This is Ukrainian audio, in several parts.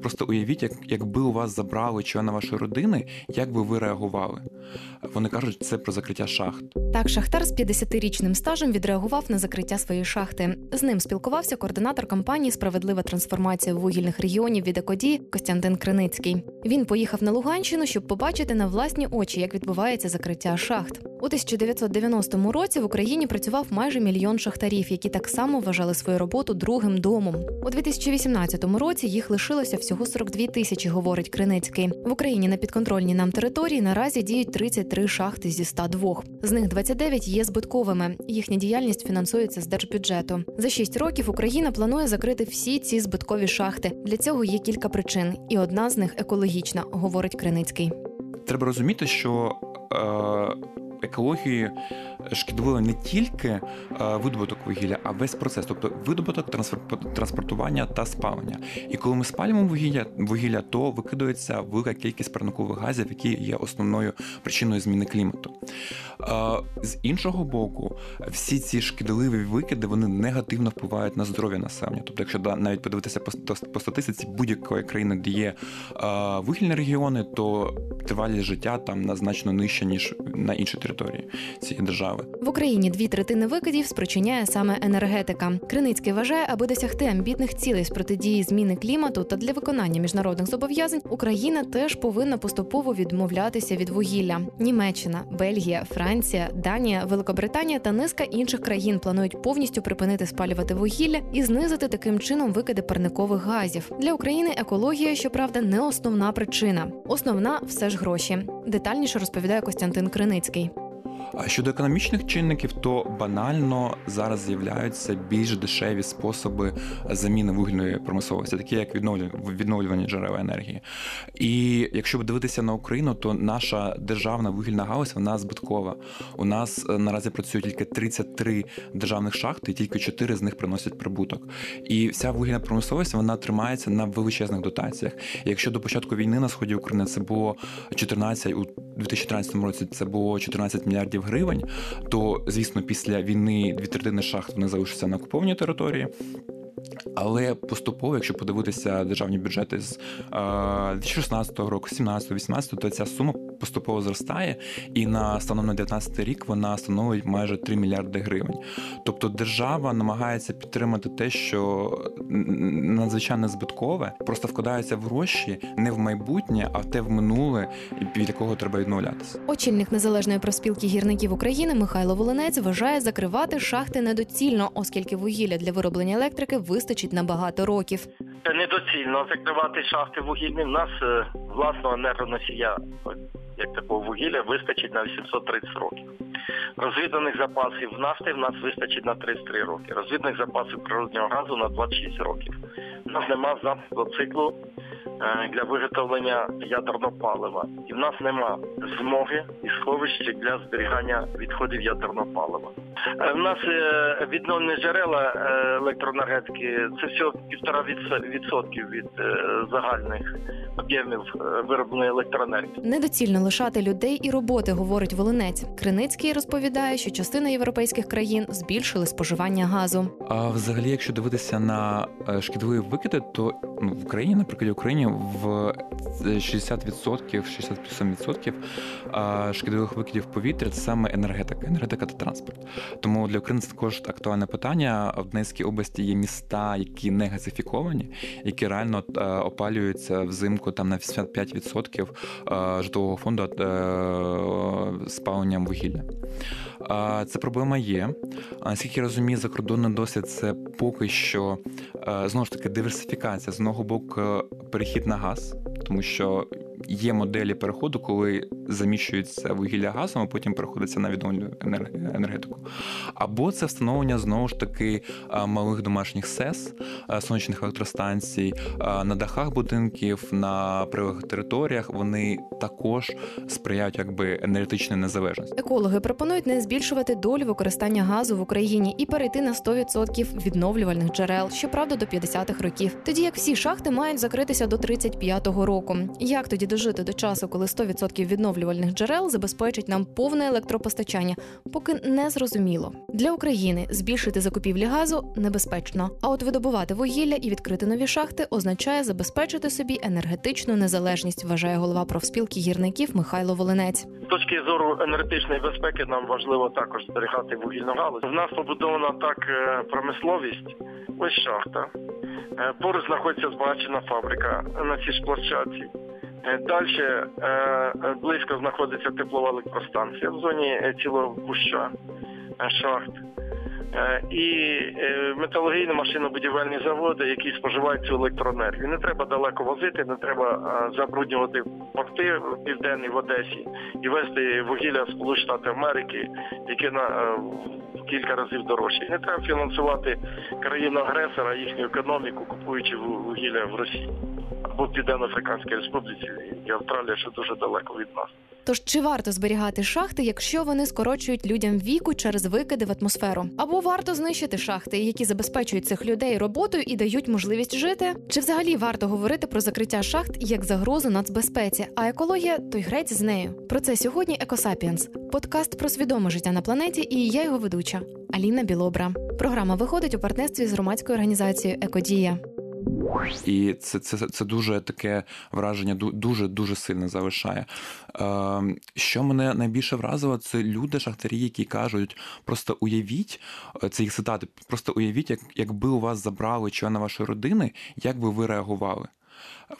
Просто уявіть, як якби у вас забрали члена вашої родини, як би ви реагували? Вони кажуть, це про закриття шахт. Так, шахтар з 50-річним стажем відреагував на закриття своєї шахти. З ним спілкувався координатор кампанії Справедлива трансформація вугільних регіонів від Екоді Костянтин Криницький. Він поїхав на Луганщину, щоб побачити на власні очі, як відбувається закриття шахт. У 1990 році в Україні працював майже мільйон шахтарів, які так само вважали свою роботу другим домом. У 2018 році їх лишилося всього 42 тисячі, говорить Криницький. В Україні на підконтрольній нам території наразі діють 33 шахти зі 102. З них 29 є збитковими. Їхня діяльність фінансується з держбюджету. За 6 років Україна планує закрити всі ці збиткові шахти. Для цього є кілька причин, і одна з них екологічна, говорить Криницький. Треба розуміти, що е, екології шкідливо не тільки е, видобуток вугілля, а весь процес, тобто видобуток, транспортування та спалення. І коли ми спалюємо вугілля, вугілля, то викидується велика кількість парникових газів, які є основною причиною зміни клімату. Е, З іншого боку, всі ці шкідливі викиди вони негативно впливають на здоров'я населення. Тобто, якщо навіть подивитися по, статистиці будь-якої країни, де є е, вугільні регіони, то тривалість життя там на значно нижча, ніж на іншій території цієї держави. В Україні дві третини викидів спричиняє саме енергетика. Криницький вважає, аби досягти амбітних цілей з протидії зміни клімату та для виконання міжнародних зобов'язань, Україна теж повинна поступово відмовлятися від вугілля. Німеччина, Бельгія, Франція, Данія, Великобританія та низка інших країн планують повністю припинити спалювати вугілля і знизити таким чином викиди парникових газів. Для України екологія, щоправда, не основна причина. Основна все ж гроші. Детальніше розповідає Костянтин Криницький. А щодо економічних чинників, то банально зараз з'являються більш дешеві способи заміни вугільної промисловості, такі як відновлювання джерел енергії. І якщо дивитися на Україну, то наша державна вугільна галузь вона збиткова. У нас е, наразі працює тільки 33 державних шахти, і тільки 4 з них приносять прибуток. І вся вугільна промисловість вона тримається на величезних дотаціях. І якщо до початку війни на сході України це було 14, у 2013 році це було 14 мільярдів гривень, то звісно, після війни дві третини шахт вони залишаться на окупованій території. Але поступово, якщо подивитися державні бюджети з е, 2016 року, 17, 18, то ця сума поступово зростає, і на станом на 19 рік вона становить майже 3 мільярди гривень. Тобто держава намагається підтримати те, що надзвичайно збиткове, просто вкладається в гроші не в майбутнє, а в те в минуле, від якого треба відмовлятися. Очільник незалежної профспілки гірників України Михайло Волинець вважає закривати шахти недоцільно, оскільки вугілля для вироблення електрики вистачить на багато років. Це недоцільно закривати шахти вугільні. У нас е, власного енергоносія, як такого вугілля, вистачить на 830 років. Розвіданих запасів нафти в нас вистачить на 33 роки. Розвідних запасів природнього газу на 26 років. У нас немає замкнутого циклу для виготовлення ядерного палива. І в нас нема змоги і сховища для зберігання відходів ядерного палива. Е, В нас е, відновлені джерела е, електроенергетики це всього півтора відсотків від е, загальних об'ємів е, виробленої електроенергії. Недоцільно лишати людей і роботи, говорить Волинець. Криницький розповідає, що частина європейських країн збільшили споживання газу. А взагалі, якщо дивитися на е, шкідливі викиди, то ну, в Україні, наприклад, Україні в 60%, 67% шкідливих викидів повітря це саме енергетика, енергетика та транспорт. Тому для України це також актуальне питання. В Донецькій області є міста, які не газифіковані, які реально е, опалюються взимку там на 85% е, житлового фонду е, спаленням вугілля. Це проблема є. Наскільки я розумію, закордонний досвід це поки що е, знову ж таки диверсифікація. З одного боку, е, перехід на газ, тому що є моделі переходу, коли заміщується вугілля газом, а потім переходиться на енер- енергетику. Або це встановлення знову ж таки е, малих домашніх СЕС, сонячних електростанцій на дахах будинків, на прилеглих територіях. Вони також сприяють якби енергетичній незалежності. Екологи пропонують не збільшувати долю використання газу в Україні і перейти на 100% відновлювальних джерел, щоправда, до 50-х років. Тоді як всі шахти мають закритися до 35-го року. Як тоді дожити до часу, коли 100% відновлювальних джерел забезпечить нам повне електропостачання, поки не зрозуміло. Для України збільшити закупівлі газу небезпечно. А от видобувати вугілля і відкрити нові шахти означає забезпечити собі енергетичну незалежність, вважає голова профспілки гірників Михайло Волинець. З точки зору енергетичної безпеки нам важливо також зберігати вугільну галузь. В нас побудована так е, промисловість, ось шахта. Е, Поруч знаходиться збагачена фабрика на цій ж площадці. Далі близько знаходиться теплова електростанція в зоні е, цілого пуща е, шахт. Е, І е, металургійні машинобудівельні заводи, які споживають цю електроенергію. Не треба далеко возити, не треба е, забруднювати порти в південній в Одесі і везти вугілля в Сполучені Америки, яке на кілька разів дорожче. Не треба фінансувати країну агресора, їхню економіку, купуючи вугілля в Росії або в Південно-Африканській Республіці і Австралія, що дуже далеко від нас. Тож чи варто зберігати шахти, якщо вони скорочують людям віку через викиди в атмосферу? Або варто знищити шахти, які забезпечують цих людей роботою і дають можливість жити? Чи взагалі варто говорити про закриття шахт як загрозу нацбезпеці? А екологія то й грець з нею. Про це сьогодні Екосапіенс, подкаст про свідоме життя на планеті, і я його ведуча Аліна Білобра. Програма виходить у партнерстві з громадською організацією Екодія. І це, це, це дуже таке враження, дуже дуже сильно залишає. Е, що мене найбільше вразило, це люди, шахтарі, які кажуть: просто уявіть е, це їх цитати, просто уявіть, як, якби у вас забрали члена вашої родини, як би ви реагували.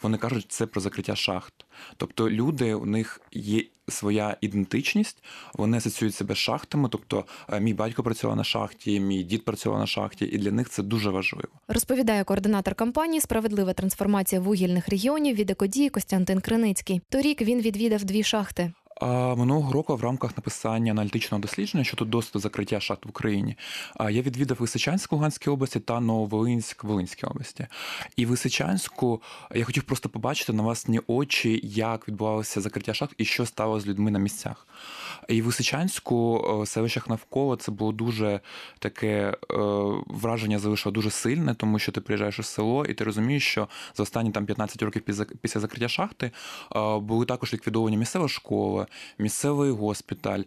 Вони кажуть, це про закриття шахт. Тобто люди, у них є своя ідентичність, вони асоціюють себе з шахтами. Тобто, е, мій батько працював на шахті, мій дід працював на шахті, і для них це дуже важливо. Розповідає координатор кампанії Справедлива трансформація вугільних регіонів від екодії Костянтин Криницький. Торік він відвідав дві шахти. Минулого року в рамках написання аналітичного дослідження щодо досвіду закриття шахт в Україні я відвідав Лисичанську Луганській області та Нововолинськ Волинській області. І в Лисичанську я хотів просто побачити на власні очі, як відбувалося закриття шахт і що стало з людьми на місцях. І в Лисичанську е, селищах навколо це було дуже таке е, враження залишило дуже сильне, тому що ти приїжджаєш у село, і ти розумієш, що за останні там 15 років після закриття шахти е, були також ліквідовані місцева школа, місцевий госпіталь,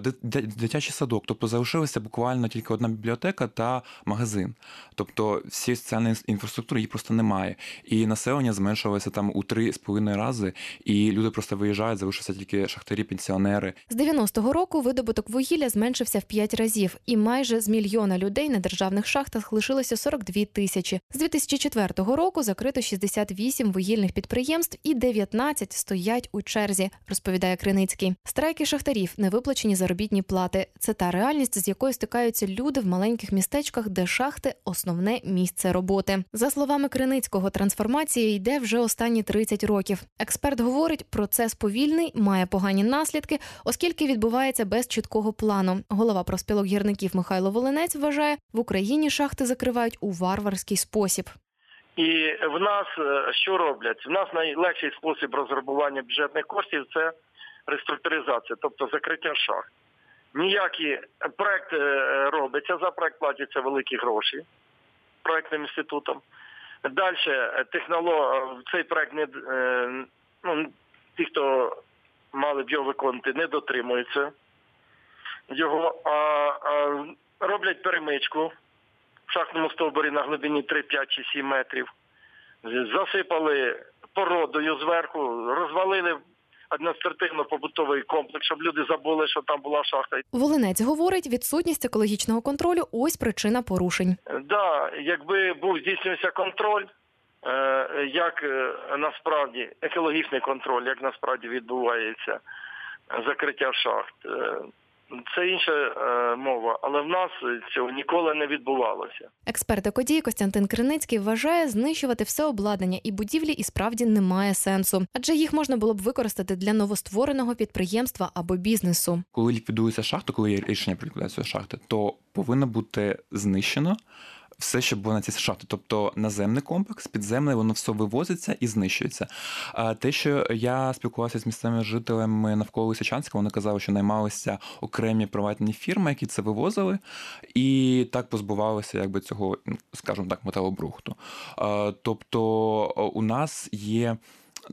ди- ди- дитячий садок. Тобто залишилася буквально тільки одна бібліотека та магазин. Тобто всі соціальної інфраструктури її просто немає. І населення зменшилося там у три з половиною рази, і люди просто виїжджають, залишилися тільки шахтарі, пенсіонери. З 90-го року видобуток вугілля зменшився в 5 разів, і майже з мільйона людей на державних шахтах лишилося 42 тисячі. З 2004 року закрито 68 вугільних підприємств і 19 стоять у черзі, розповідає Криницький. Страйки шахтарів, невиплачені заробітні плати. Це та реальність, з якою стикаються люди в маленьких містечках, де шахти основне місце роботи. За словами Криницького, трансформація йде вже останні 30 років. Експерт говорить, процес повільний, має погані наслідки, оскільки відбувається без чіткого плану. Голова профспілок гірників Михайло Волинець вважає, в Україні шахти закривають у варварський спосіб. І в нас е, що роблять? В нас найлегший спосіб розграбування бюджетних коштів це реструктуризація, тобто закриття шахт. Ніякий проект е, робиться, за проект платяться великі гроші проектним інститутом. Далі технолог, цей проект не е, ну, ті, хто мали б його виконати, не дотримуються його, а, а роблять перемичку в шахтному стовбурі на глибині 3, 5 чи 7 метрів. Засипали породою зверху, розвалили адміністративно-побутовий комплекс, щоб люди забули, що там була шахта. Волинець говорить, відсутність екологічного контролю ось причина порушень. Да, якби був здійснювався контроль, е, як е, насправді екологічний контроль, як насправді відбувається закриття шахт. Це інша е, мова, але в нас цього ніколи не відбувалося. Експерт екодії Костянтин Криницький вважає, знищувати все обладнання і будівлі і справді немає сенсу, адже їх можна було б використати для новоствореного підприємства або бізнесу. Коли ліквідується шахта, коли є рішення про ліквідацію шахти, то повинно бути знищено. Все, що було на цій шахті, тобто наземний комплекс, підземний, воно все вивозиться і знищується. А те, що я спілкувався з місцевими жителями навколо Лисичанська, вони казали, що наймалися окремі приватні фірми, які це вивозили, і так позбувалися якби цього, скажімо так, металобрухту. Тобто у нас є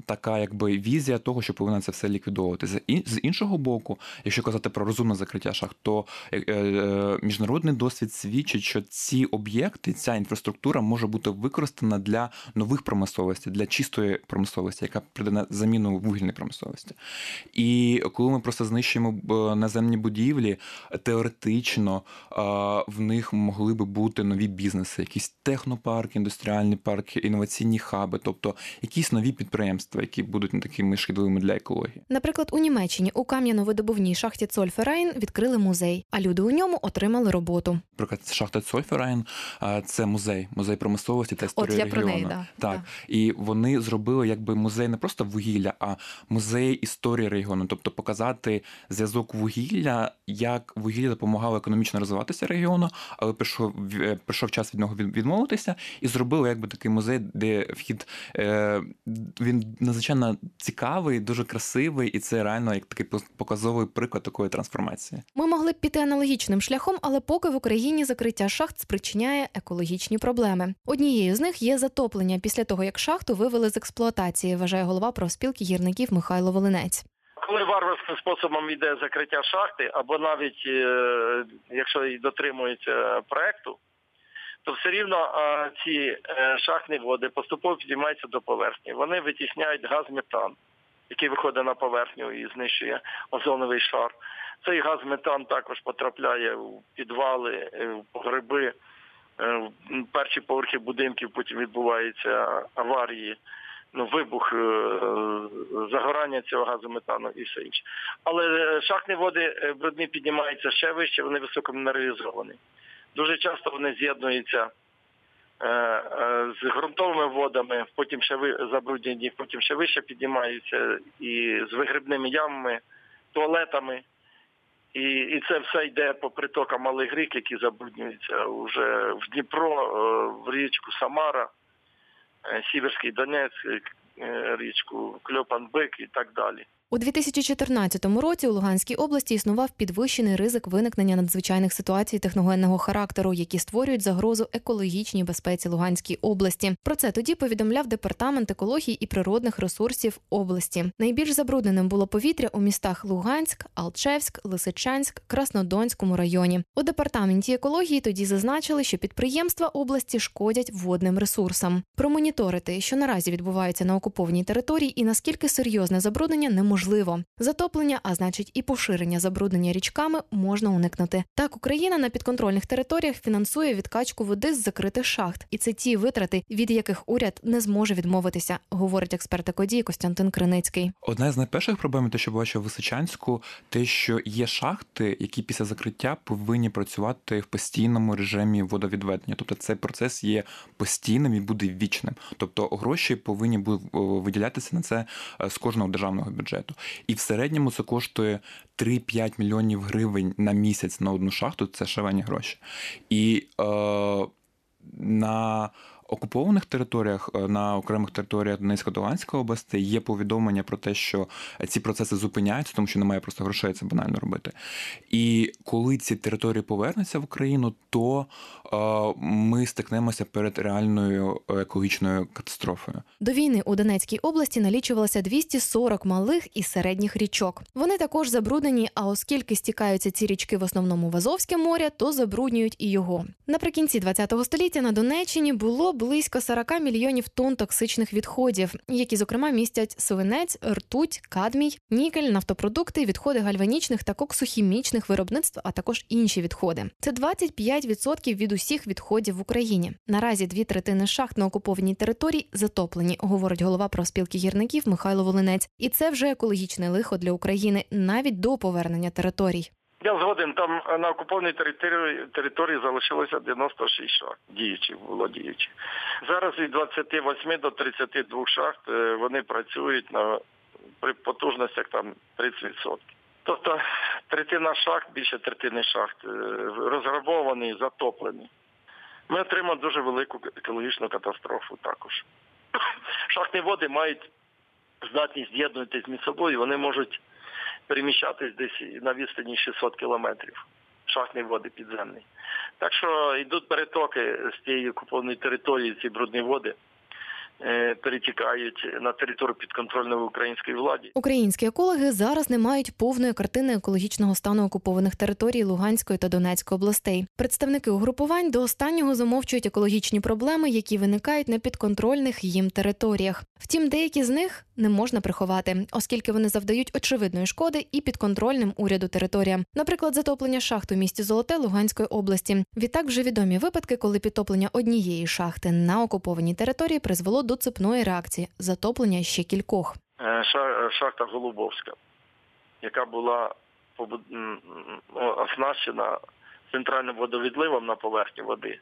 така якби візія того, що повинна це все ліквідовувати. З іншого боку, якщо казати про розумне закриття шахт, то е, е, міжнародний досвід свідчить, що ці об'єкти, ця інфраструктура може бути використана для нових промисловості, для чистої промисловості, яка прийде на заміну вугільної промисловості. І коли ми просто знищуємо наземні будівлі, теоретично в них могли би бути нові бізнеси, якісь технопарки, індустріальні парки, інноваційні хаби, тобто якісь нові підприємства, які будуть не такими шкідливими для екології. Наприклад, у Німеччині у кам'яно-видобувній шахті Цольферайн відкрили музей, а люди у ньому отримали роботу. Наприклад, шахта Цольферайн це музей, музей промисловості та історії От я регіону. Про неї, да. Так да. і вони зробили якби музей не просто вугілля, а музей історії регіону, тобто показати зв'язок вугілля, як вугілля допомагало економічно розвиватися регіону, але прийшов е, прийшов час від нього відмовитися, і зробили якби такий музей, де вхід е, він надзвичайно цікавий, дуже красивий, і це реально як такий показовий приклад такої трансформації. Ми могли б піти аналогічним шляхом, але поки в Україні закриття шахт спричиняє екологічні проблеми. Однією з них є затоплення після того, як шахту вивели з експлуатації, вважає голова профспілки гірників Михайло Волинець. Коли варварським способом йде закриття шахти, або навіть е, якщо і дотримується проекту, то все рівно ці е, шахтні води поступово підіймаються до поверхні. Вони витісняють газ метан, який виходить на поверхню і знищує озоновий шар. Цей газ метан також потрапляє в підвали, е, в погреби, в перші поверхи будинків, потім відбуваються аварії ну, вибух, е, загорання цього газу метану і все інше. Але е, шахтні води е, брудні піднімаються ще вище, вони високомінералізовані. Дуже часто вони з'єднуються з ґрунтовими водами, потім ще забруднені, потім ще вище піднімаються і з вигрібними ямами, туалетами. І і це все йде по притокам малих рік, які забруднюються вже в Дніпро, в річку Самара. Е, Сіверський Донець, е, річку Кльопан-Бик і так далі. У 2014 році у Луганській області існував підвищений ризик виникнення надзвичайних ситуацій техногенного характеру, які створюють загрозу екологічній безпеці Луганській області. Про це тоді повідомляв департамент екології і природних ресурсів області. Найбільш забрудненим було повітря у містах Луганськ, Алчевськ, Лисичанськ, Краснодонському районі. У департаменті екології тоді зазначили, що підприємства області шкодять водним ресурсам. Промоніторити, що наразі відбувається на окупованій території, і наскільки серйозне забруднення неможливо неможливо. Затоплення, а значить, і поширення забруднення річками можна уникнути. Так Україна на підконтрольних територіях фінансує відкачку води з закритих шахт, і це ті витрати, від яких уряд не зможе відмовитися, говорить експерт екодії Костянтин Криницький. Одна з найперших проблем, те, що бачив Височанську, те, що є шахти, які після закриття повинні працювати в постійному режимі водовідведення. Тобто цей процес є постійним і буде вічним. Тобто гроші повинні будуть виділятися на це е, з кожного державного бюджету бюджету. І в середньому це коштує 3-5 мільйонів гривень на місяць на одну шахту. Це шалені гроші. І е, на окупованих територіях е, на окремих територіях Донецької та Луганської області є повідомлення про те, що ці процеси зупиняються, тому що немає просто грошей це банально робити. І коли ці території повернуться в Україну, то е, ми стикнемося перед реальною екологічною катастрофою. До війни у Донецькій області налічувалося 240 малих і середніх річок. Вони також забруднені. А оскільки стікаються ці річки в основному в Азовське море, то забруднюють і його. Наприкінці ХХ століття на Донеччині було близько 40 мільйонів тонн токсичних відходів, які, зокрема, містять свинець, ртуть, кадмій, нікель, нафтопродукти, відходи гальванічних та коксохімічних виробництв, а також інші відходи. Це 25% від усіх відходів в Україні. Наразі дві третини шахт на окупованій території затоплені, говорить голова профспілки гірників Михайло Волинець. І це вже екологічне лихо для України навіть до повернення територій. Я згоден, там на окупованій території території залишилося 96 шахт, діючих було діючих. Зараз від 28 до 32 шахт е, вони працюють на при потужностях там 30%. Тобто третина шахт, більше третини шахт е, розграбовані, затоплені. Ми отримаємо дуже велику екологічну катастрофу також. Шахтні води мають здатність з'єднуватись між собою, вони можуть переміщатись десь на відстані 600 кілометрів. Шахтні води підземні. Так що йдуть перетоки з тієї окупованої території, ці брудні води. Е, перетікають на територію підконтрольної української владі. Українські екологи зараз не мають повної картини екологічного стану окупованих територій Луганської та Донецької областей. Представники угрупувань до останнього замовчують екологічні проблеми, які виникають на підконтрольних їм територіях. Втім, деякі з них не можна приховати, оскільки вони завдають очевидної шкоди і підконтрольним уряду територіям, наприклад, затоплення шахт у місті Золоте Луганської області. Відтак вже відомі випадки, коли підтоплення однієї шахти на окупованій території призвело до цепної реакції затоплення ще кількох. Е, шахта Голубовська, яка була оснащена центральним водовідливом на поверхні води,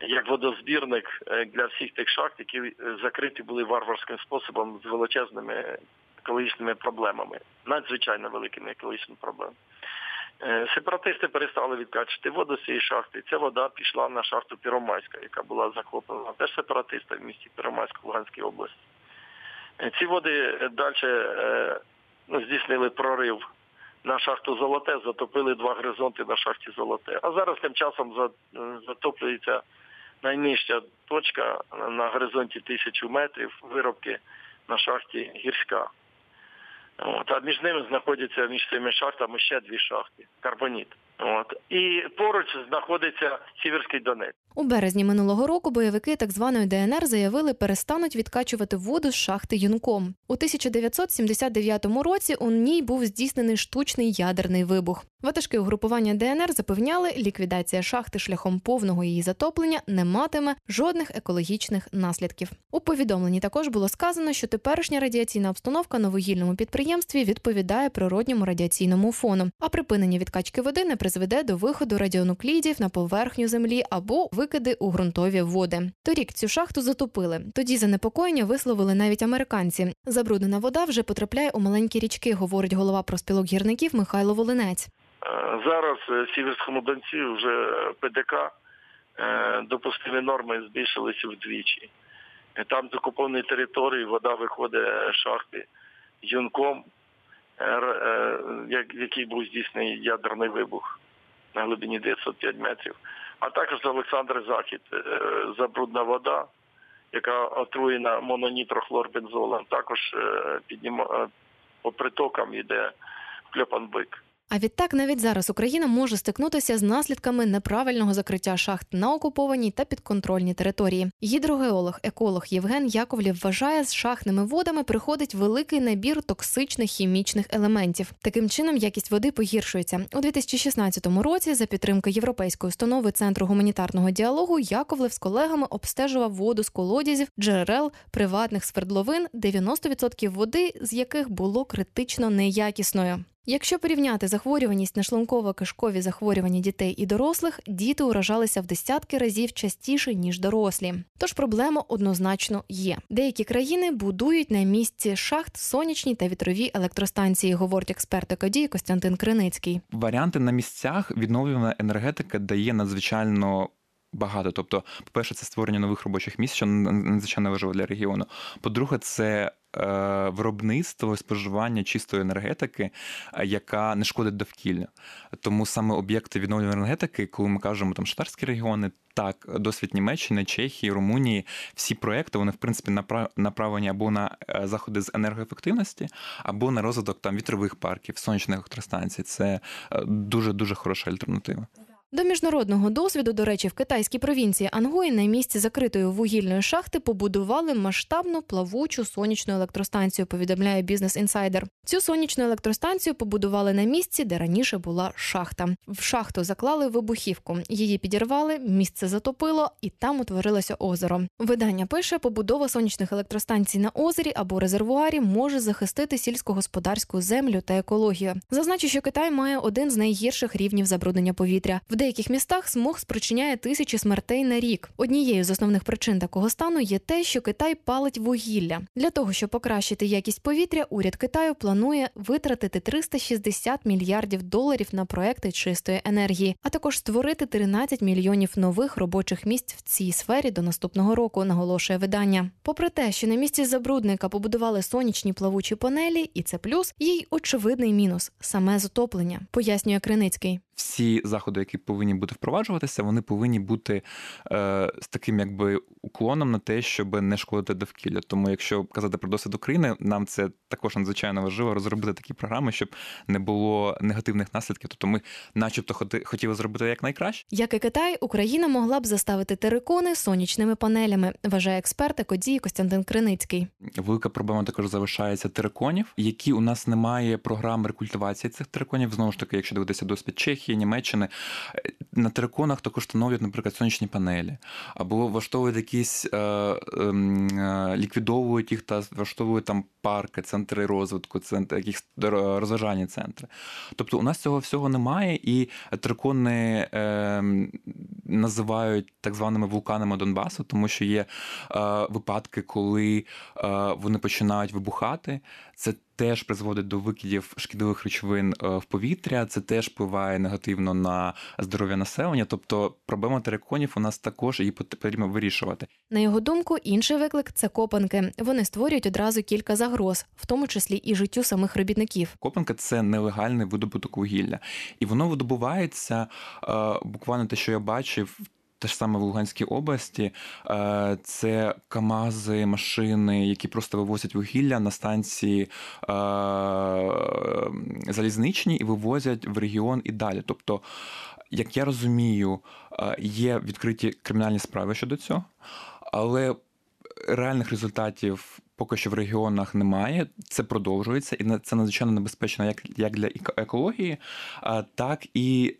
як водозбірник е, для всіх тих шахт, які е, закриті були варварським способом з величезними екологічними проблемами, надзвичайно великими екологічними проблемами. Сепаратисти перестали відкачувати воду з цієї шахти. Ця вода пішла на шахту Піромайська, яка була захоплена теж сепаратиста в місті Піромайська Луганській області. Ці води далі е, ну, здійснили прорив на шахту Золоте, затопили два горизонти на шахті Золоте. А зараз тим часом затоплюється найнижча точка на горизонті тисячу метрів виробки на шахті Гірська. От, А між ними знаходяться між цими шахтами ще дві шахти карбоніт. От і поруч знаходиться Сіверський Донець. У березні минулого року бойовики так званої ДНР заявили, перестануть відкачувати воду з шахти Юнком. У 1979 році у ній був здійснений штучний ядерний вибух. Ватажки угрупування ДНР запевняли, ліквідація шахти шляхом повного її затоплення не матиме жодних екологічних наслідків. У повідомленні також було сказано, що теперішня радіаційна обстановка на вугільному підприємстві відповідає природньому радіаційному фону, а припинення відкачки води не призведе до виходу радіонуклідів на поверхню землі або викиди у ґрунтові води. Торік цю шахту затопили. Тоді занепокоєння висловили навіть американці. Забруднена вода вже потрапляє у маленькі річки, говорить голова проспілок гірників Михайло Волинець. Е, зараз в Сіверському Донці вже ПДК е, допустимі норми збільшилися вдвічі. Там з окупованої території вода виходить з шахти юнком, е, який був здійснений ядерний вибух на глибині 905 метрів. А також Олександр Захід, забрудна вода, яка отруєна мононітрохлорбензолом, також підніма по притокам йде Кльопанбик. А відтак навіть зараз Україна може стикнутися з наслідками неправильного закриття шахт на окупованій та підконтрольній території. Гідрогеолог, еколог Євген Яковлів вважає, з шахтними водами приходить великий набір токсичних хімічних елементів. Таким чином якість води погіршується у 2016 році. За підтримки європейської установи центру гуманітарного діалогу Яковлев з колегами обстежував воду з колодязів, джерел, приватних свердловин, 90% води з яких було критично неякісною. Якщо порівняти захворюваність на шлунково-кишкові захворювання дітей і дорослих, діти уражалися в десятки разів частіше ніж дорослі. Тож проблема однозначно є. Деякі країни будують на місці шахт сонячні та вітрові електростанції, говорить експерт екодії Костянтин Криницький. Варіанти на місцях відновлювана енергетика дає надзвичайно. Багато, тобто, по перше, це створення нових робочих місць, що надзвичайно важливо для регіону. По-друге, це виробництво і споживання чистої енергетики, е, яка не шкодить довкіллю. Тому саме об'єкти відновлюваної енергетики, коли ми кажемо там шатарські регіони, так, досвід Німеччини, Чехії, Румунії, всі проекти вони в принципі направлені або на е, заходи з енергоефективності, або на розвиток там вітрових парків, сонячних електростанцій. Це дуже дуже хороша альтернатива. До міжнародного досвіду, до речі, в китайській провінції Ангої на місці закритої вугільної шахти побудували масштабну плавучу сонячну електростанцію. Повідомляє бізнес інсайдер. Цю сонячну електростанцію побудували на місці, де раніше була шахта. В шахту заклали вибухівку. Її підірвали, місце затопило, і там утворилося озеро. Видання пише, побудова сонячних електростанцій на озері або резервуарі може захистити сільськогосподарську землю та екологію. Зазначу, що Китай має один з найгірших рівнів забруднення повітря. В деяких містах смог спричиняє тисячі смертей на рік. Однією з основних причин такого стану є те, що Китай палить вугілля. Для того щоб покращити якість повітря, уряд Китаю планує витратити 360 мільярдів доларів на проекти чистої енергії, а також створити 13 мільйонів нових робочих місць в цій сфері до наступного року. Наголошує видання. Попри те, що на місці забрудника побудували сонячні плавучі панелі, і це плюс, є очевидний мінус саме затоплення, пояснює Криницький. Всі заходи, які повинні бути впроваджуватися, вони повинні бути е, з таким якби уклоном на те, щоб не шкодити довкілля. Тому, якщо казати про досвід України, нам це також надзвичайно важливо розробити такі програми, щоб не було негативних наслідків. Тобто ми, начебто, хотіли зробити як найкраще. Як і Китай, Україна могла б заставити терикони сонячними панелями, вважає експерт екодії Костянтин Криницький. Велика проблема також залишається териконів, які у нас немає програм рекультивації цих териконів. Знову ж таки, якщо дивитися досвід Чехії, Німеччини на териконах також встановлюють, наприклад, сонячні панелі або влаштовують якісь е, ем, е, ліквідовують їх та влаштовують там парки, центри розвитку, центри якісь розважальні центри. Тобто, у нас цього всього немає, і терикони е, називають так званими вулканами Донбасу, тому що є е, випадки, коли е, вони починають вибухати. Це теж призводить до викидів шкідливих речовин е, в повітря. Це теж впливає негативно на здоров'я населення. Тобто проблема териконів у нас також її потрібно вирішувати. На його думку, інший виклик це копанки. Вони створюють одразу кілька загроз, в тому числі і життю самих робітників. Копанка це нелегальний видобуток вугілля, і воно видобувається е, буквально те, що я бачив те ж саме в Луганській області, е, це Камази, машини, які просто вивозять вугілля на станції е, залізничні і вивозять в регіон і далі. Тобто, як я розумію, е, є відкриті кримінальні справи щодо цього, але реальних результатів. Поки що в регіонах немає, це продовжується, і це надзвичайно небезпечно як як для екології, так і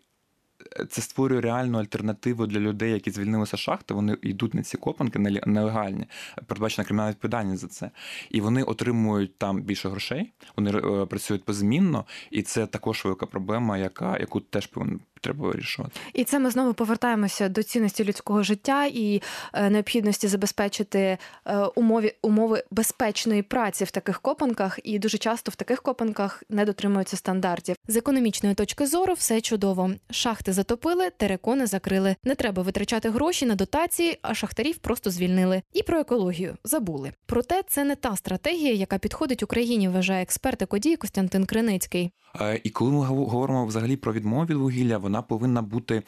це створює реальну альтернативу для людей, які звільнилися з шахти. Вони йдуть на ці копанки нелегальні, передбачена кримінальна відповідальність за це. І вони отримують там більше грошей, вони е, працюють позмінно, і це також велика проблема, яка яку теж повинен треба вирішувати. І це ми знову повертаємося до цінності людського життя і е, необхідності забезпечити е, умови умови безпечної праці в таких копанках, і дуже часто в таких копанках не дотримуються стандартів. З економічної точки зору все чудово. Шахти затопили, терекони закрили. Не треба витрачати гроші на дотації, а шахтарів просто звільнили. І про екологію забули. Проте це не та стратегія, яка підходить Україні, вважає експерт екодії Костянтин Криницький. Е, і коли ми говоримо взагалі про відмову від вугілля, вона повинна бути.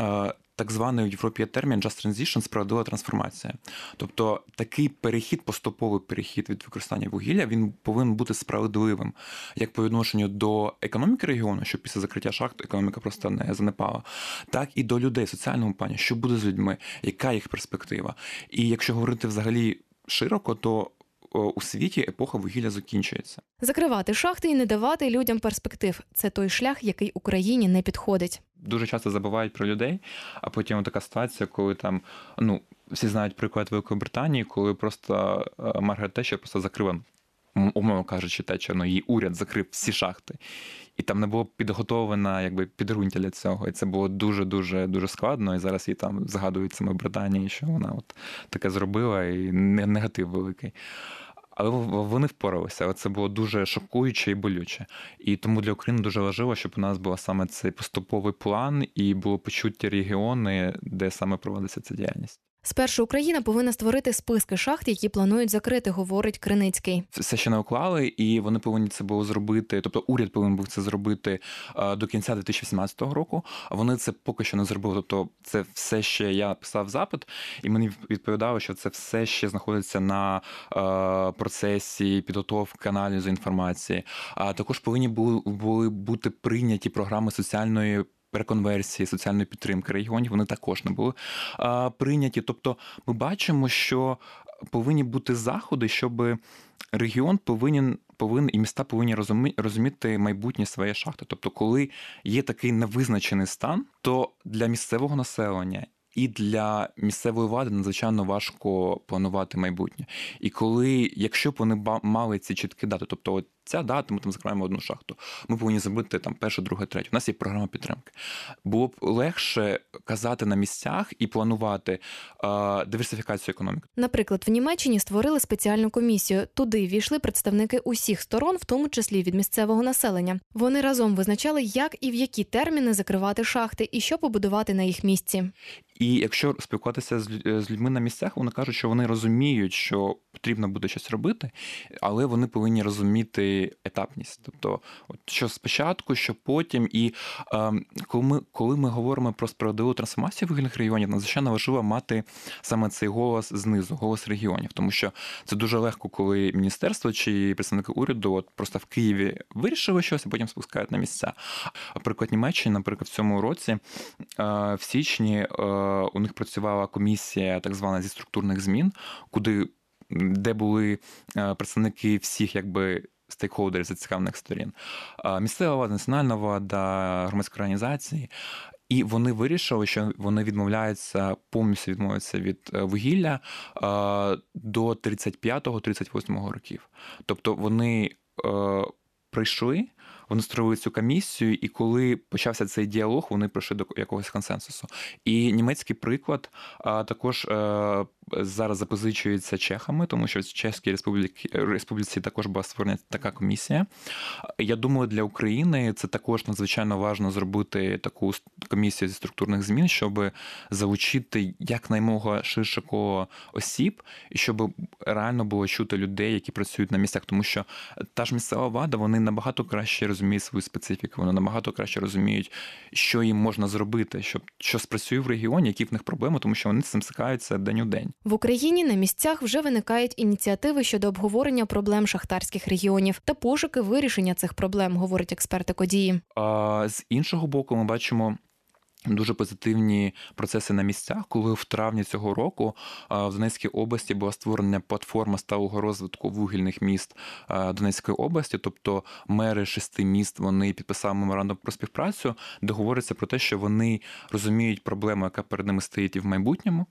Е, так званий в Європі термін Just Transition – справедлива трансформація. Тобто такий перехід, поступовий перехід від використання вугілля, він повинен бути справедливим як по відношенню до економіки регіону, що після закриття шахт економіка просто не занепала, так і до людей соціальному плані, що буде з людьми, яка їх перспектива. І якщо говорити взагалі широко, то у світі епоха вугілля закінчується. Закривати шахти і не давати людям перспектив це той шлях, який Україні не підходить. Дуже часто забувають про людей, а потім така ситуація, коли там ну всі знають приклад Великої Британії, коли просто е, Маргарет Тетчер просто закрила, умовно кажучи, Тетчер, ну, її уряд закрив всі шахти. І там не було підготовлено якби підґрунтя для цього. І це було дуже дуже дуже складно. І зараз їй там згадують саме Британії, що вона от таке зробила, і негатив великий. Але вони впоралися. але Це було дуже шокуюче і болюче. І тому для України дуже важливо, щоб у нас був саме цей поступовий план і було почуття регіони, де саме проводиться ця діяльність. Спершу Україна повинна створити списки шахт, які планують закрити, говорить Криницький. Все ще не уклали, і вони повинні це було зробити. Тобто, уряд повинен був це зробити до кінця 2018 року. А вони це поки що не зробили. Тобто, це все ще я писав запит, і мені відповідало, що це все ще знаходиться на процесі підготовки аналізу інформації. А також повинні були бути прийняті програми соціальної реконверсії, соціальної підтримки регіонів, вони також не були прийняті. Тобто, ми бачимо, що повинні бути заходи, щоб регіон повинен. Повинен і міста повинні розуміти майбутнє своєї шахти. Тобто, коли є такий невизначений стан, то для місцевого населення і для місцевої влади надзвичайно важко планувати майбутнє. І коли, якщо б вони мали ці чіткі дати, тобто от ця дата, ми там закриваємо одну шахту. Ми повинні зробити там першу, другу, третю. У нас є програма підтримки. Було б легше казати на місцях і планувати е, диверсифікацію економіки. Наприклад, в Німеччині створили спеціальну комісію. Туди війшли представники усіх сторон, в тому числі від місцевого населення. Вони разом визначали, як і в які терміни закривати шахти і що побудувати на їх місці. І якщо спілкуватися з людьми на місцях, вони кажуть, що вони розуміють, що потрібно буде щось робити, але вони повинні розуміти етапність. Тобто, от що спочатку, що потім. І е, коли ми коли ми говоримо про справедливу трансформацію вугільних регіонів, надзвичайно важливо мати саме цей голос знизу, голос регіонів, тому що це дуже легко, коли міністерство чи представники уряду от просто в Києві вирішили щось, а потім спускають на місця. Наприклад, Німеччині, наприклад, в цьому році е, в січні е, у них працювала комісія, так звана зі структурних змін, куди де були е, представники всіх, якби. Стейкхолдерів зацікавлених сторін, місцева влада, національна влада, громадські організації, і вони вирішили, що вони відмовляються повністю відмовляються від вугілля до 35-38 років. Тобто вони прийшли, вони створили цю комісію, і коли почався цей діалог, вони прийшли до якогось консенсусу. І німецький приклад також е, зараз запозичується чехами, тому що в Чеській республіці, республіці також була створена така комісія. Я думаю, для України це також надзвичайно важливо зробити таку комісію зі структурних змін, щоб залучити якнаймога ширше коло осіб, і щоб реально було чути людей, які працюють на місцях, тому що та ж місцева влада вони набагато краще розуміють свою специфіку, вони набагато краще розуміють, що їм можна зробити, щоб що спрацює в регіоні, які в них проблеми, тому що вони цим стикаються день у день. В Україні на місцях вже виникають ініціативи щодо обговорення проблем шахтарських регіонів та пошуки вирішення цих проблем, говорить експерт Екодії. А з іншого боку, ми бачимо. Дуже позитивні процеси на місцях, коли в травні цього року в Донецькій області була створена платформа сталого розвитку вугільних міст Донецької області, тобто мери шести міст вони підписали меморандум про співпрацю, де говориться про те, що вони розуміють проблему, яка перед ними стоїть і в майбутньому,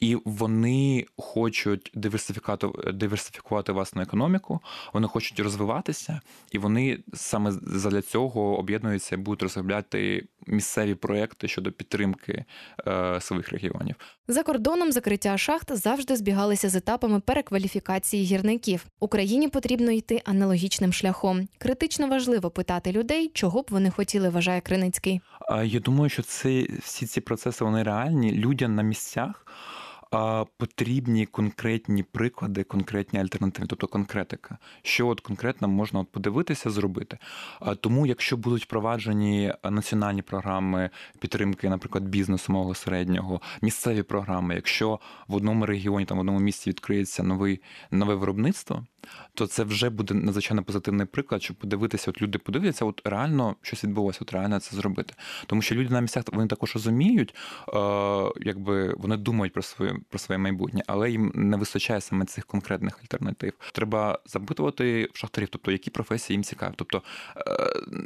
і вони хочуть диверсифікувати диверсифікувати власну економіку, вони хочуть розвиватися, і вони саме для цього об'єднуються, будуть розробляти місцеві проекти щодо підтримки е, своїх регіонів. За кордоном закриття шахт завжди збігалися з етапами перекваліфікації гірників. Україні потрібно йти аналогічним шляхом. Критично важливо питати людей, чого б вони хотіли, вважає Криницький. Я думаю, що це всі ці процеси вони реальні. Людям на місцях потрібні конкретні приклади, конкретні альтернативи, тобто конкретика, що от конкретно можна от подивитися, зробити. Тому, якщо будуть впроваджені національні програми підтримки, наприклад, бізнесу малого середнього, місцеві програми, якщо в одному регіоні, там в одному місці відкриється новий нове виробництво то це вже буде надзвичайно позитивний приклад, щоб подивитися, от люди подивляться, от реально щось відбулося, от реально це зробити. Тому що люди на місцях вони також розуміють, е, якби вони думають про своє про своє майбутнє, але їм не вистачає саме цих конкретних альтернатив. Треба запитувати шахтарів, тобто які професії їм цікаві. Тобто е,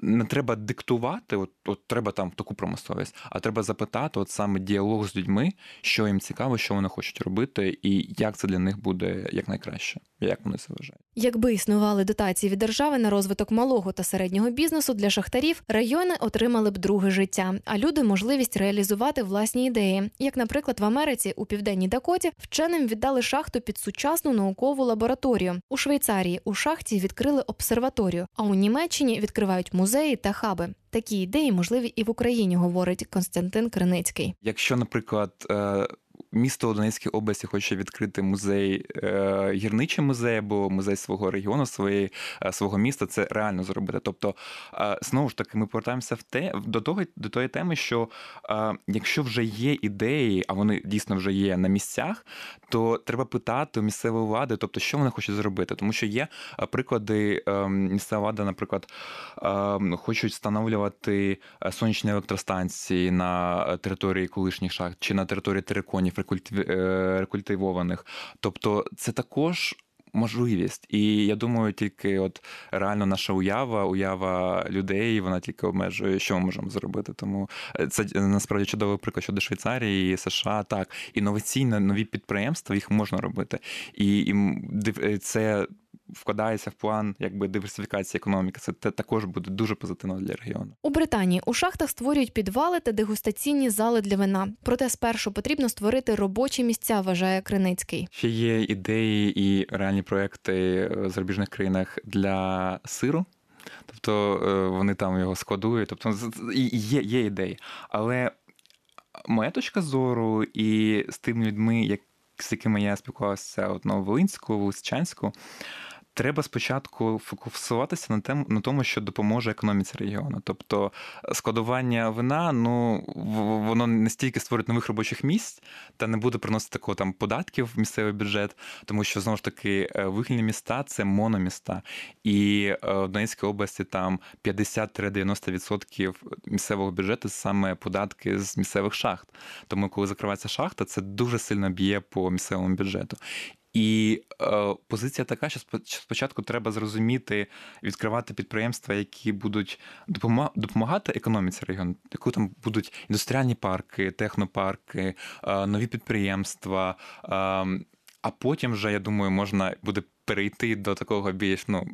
не треба диктувати, от, от треба там таку промисловість, а треба запитати, от саме діалог з людьми, що їм цікаво, що вони хочуть робити, і як це для них буде якнайкраще, як вони це вважають вважаю. Якби існували дотації від держави на розвиток малого та середнього бізнесу для шахтарів, райони отримали б друге життя, а люди можливість реалізувати власні ідеї. Як, наприклад, в Америці у південній Дакоті вченим віддали шахту під сучасну наукову лабораторію. У Швейцарії у шахті відкрили обсерваторію, а у Німеччині відкривають музеї та хаби. Такі ідеї можливі і в Україні, говорить Константин Криницький. Якщо, наприклад, місто Донецькій області хоче відкрити музей, е, гірничий музей або музей свого регіону, своєї, е, свого міста, це реально зробити. Тобто, е, знову ж таки, ми повертаємося в те до того до тої теми, що якщо вже є ідеї, а вони дійсно вже є на місцях, то треба питати у місцевої влади, тобто, що вони хочуть зробити, тому що є приклади місцева влада, наприклад, хочуть встановлювати сонячні електростанції на території колишніх шахт чи на території териконів рекультивованих. Тобто, це також. Можливість, і я думаю, тільки от реально наша уява, уява людей, вона тільки обмежує, що ми можемо зробити. Тому е, це е, насправді чудовий приклад щодо Швейцарії, США. Так, інноваційні нові підприємства їх можна робити, і, і це вкладається в план якби диверсифікації економіки. Це також буде дуже позитивно для регіону. У Британії у шахтах створюють підвали та дегустаційні зали для вина. Проте спершу потрібно створити робочі місця, вважає Криницький. Ще є ідеї і реальні проекти в зарубіжних країнах для сиру. Тобто е, вони там його складують, тобто є є ідеї. Але моя точка зору і з тими людьми, як з якими я спілкувався от Нововолинську, Лисичанську, треба спочатку фокусуватися на тем, на тому, що допоможе економіці регіону. Тобто складування вина, ну воно не стільки створить нових робочих місць та не буде приносити такого там податків в місцевий бюджет, тому що знову ж таки е, вигільні міста це мономіста, і е, в Донецькій області там 50-90% місцевого бюджету саме податки з місцевих шахт. Тому, коли закривається шахта, це дуже сильно б'є по місцевому бюджету. І е, позиція така, що спочатку треба зрозуміти, відкривати підприємства, які будуть допомагати економіці регіону, яку там будуть індустріальні парки, технопарки, е, нові підприємства. Е, а потім вже я думаю, можна буде перейти до такого більш ну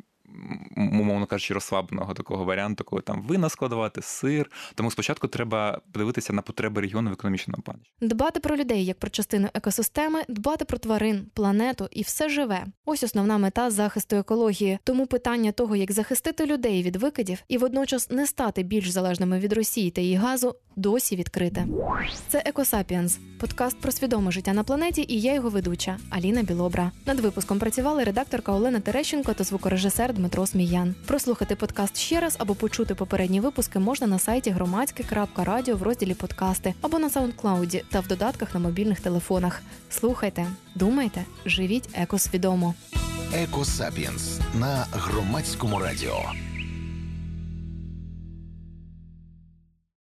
умовно кажучи, розслабленого такого варіанту, коли там вина складувати, сир. Тому спочатку треба подивитися на потреби регіону в економічному плані. Дбати про людей як про частину екосистеми, дбати про тварин, планету і все живе. Ось основна мета захисту екології. Тому питання того, як захистити людей від викидів і водночас не стати більш залежними від Росії та її газу, досі відкрите. Це Екосапіенс, подкаст про свідоме життя на планеті, і я його ведуча Аліна Білобра. Над випуском працювали редакторка Олена Терещенко та звукорежисер Дмитро Сміян. Прослухати подкаст ще раз або почути попередні випуски можна на сайті громадське.радіо в розділі подкасти або на саундклауді та в додатках на мобільних телефонах. Слухайте, думайте, живіть екосвідомо. Екосапіенс на громадському радіо.